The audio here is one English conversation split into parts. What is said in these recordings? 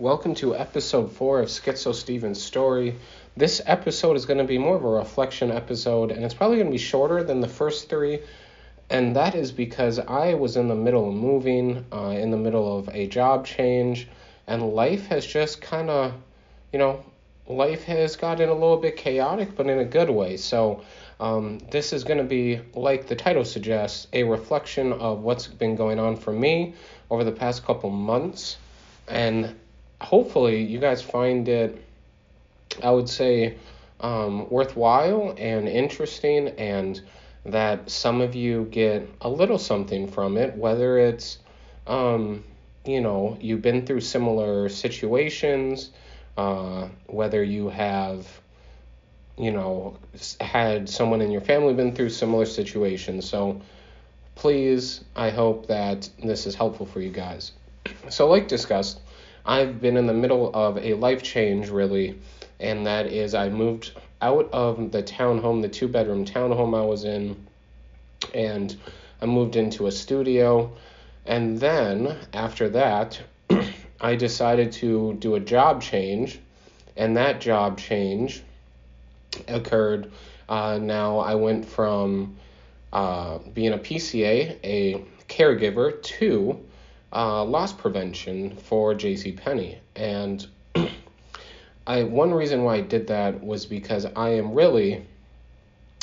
Welcome to episode four of Schizo Steven's story. This episode is going to be more of a reflection episode, and it's probably going to be shorter than the first three. And that is because I was in the middle of moving, uh, in the middle of a job change, and life has just kind of, you know, life has gotten a little bit chaotic, but in a good way. So, um, this is going to be, like the title suggests, a reflection of what's been going on for me over the past couple months. And hopefully, you guys find it, I would say, um, worthwhile and interesting, and that some of you get a little something from it, whether it's, um, you know, you've been through similar situations uh, whether you have, you know, had someone in your family been through similar situations. So please, I hope that this is helpful for you guys. So, like discussed, I've been in the middle of a life change, really, and that is I moved out of the townhome, the two bedroom townhome I was in, and I moved into a studio. And then after that, I decided to do a job change, and that job change occurred. Uh, now I went from uh, being a PCA, a caregiver, to uh, loss prevention for J.C. Penney, and I one reason why I did that was because I am really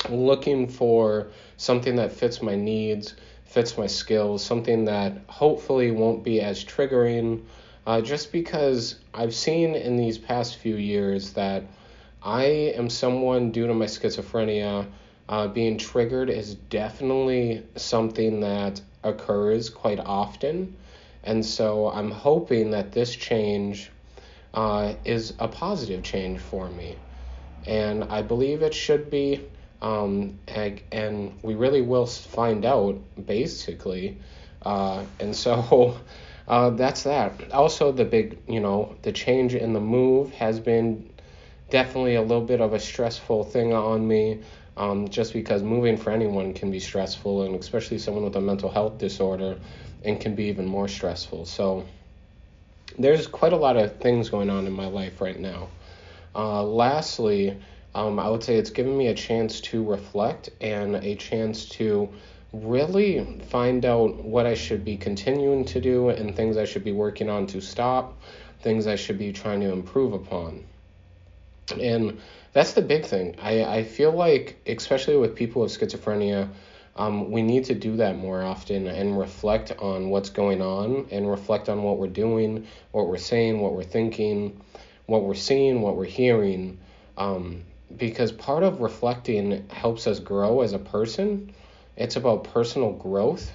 looking for something that fits my needs, fits my skills, something that hopefully won't be as triggering uh, just because I've seen in these past few years that I am someone, due to my schizophrenia, uh, being triggered is definitely something that occurs quite often. And so I'm hoping that this change uh, is a positive change for me. And I believe it should be. Um, and, and we really will find out, basically. Uh, and so uh, that's that. Also, the big, you know, the change in the move has been definitely a little bit of a stressful thing on me. Um, just because moving for anyone can be stressful, and especially someone with a mental health disorder, and can be even more stressful. So, there's quite a lot of things going on in my life right now. Uh, lastly, um, I would say it's given me a chance to reflect and a chance to really find out what I should be continuing to do and things I should be working on to stop, things I should be trying to improve upon. And that's the big thing. I, I feel like, especially with people with schizophrenia, um, we need to do that more often and reflect on what's going on and reflect on what we're doing, what we're saying, what we're thinking, what we're seeing, what we're hearing. Um, because part of reflecting helps us grow as a person it's about personal growth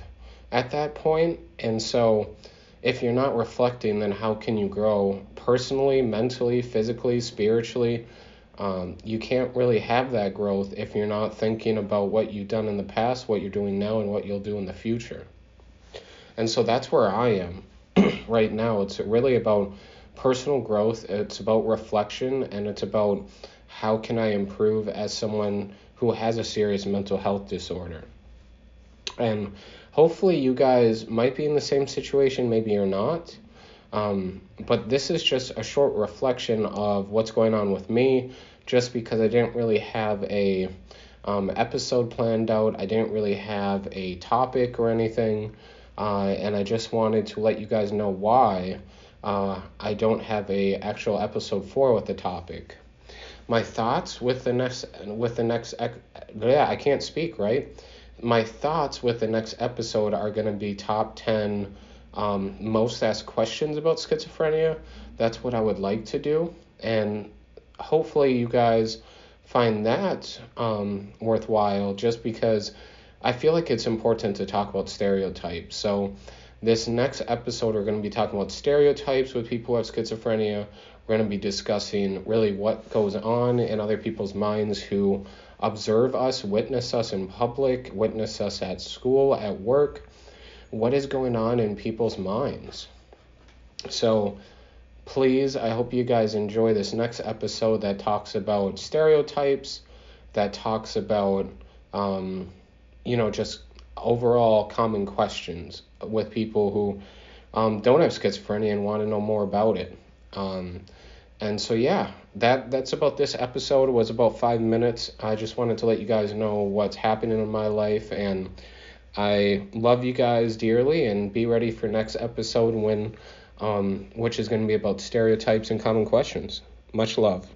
at that point. And so, if you're not reflecting, then how can you grow personally, mentally, physically, spiritually? Um, you can't really have that growth if you're not thinking about what you've done in the past, what you're doing now, and what you'll do in the future. And so that's where I am right now. It's really about personal growth, it's about reflection, and it's about how can I improve as someone who has a serious mental health disorder. And hopefully, you guys might be in the same situation, maybe you're not. Um, but this is just a short reflection of what's going on with me, just because I didn't really have a um, episode planned out. I didn't really have a topic or anything, uh, and I just wanted to let you guys know why uh, I don't have a actual episode four with the topic. My thoughts with the next with the next yeah I can't speak right my thoughts with the next episode are going to be top 10 um, most asked questions about schizophrenia. That's what I would like to do. And hopefully, you guys find that um, worthwhile just because I feel like it's important to talk about stereotypes. So, this next episode, we're going to be talking about stereotypes with people who have schizophrenia. We're going to be discussing really what goes on in other people's minds who observe us, witness us in public, witness us at school, at work. What is going on in people's minds? So, please, I hope you guys enjoy this next episode that talks about stereotypes, that talks about, um, you know, just overall common questions with people who um, don't have schizophrenia and want to know more about it. Um, and so yeah, that that's about this episode. It was about five minutes. I just wanted to let you guys know what's happening in my life, and I love you guys dearly. And be ready for next episode when, um, which is going to be about stereotypes and common questions. Much love.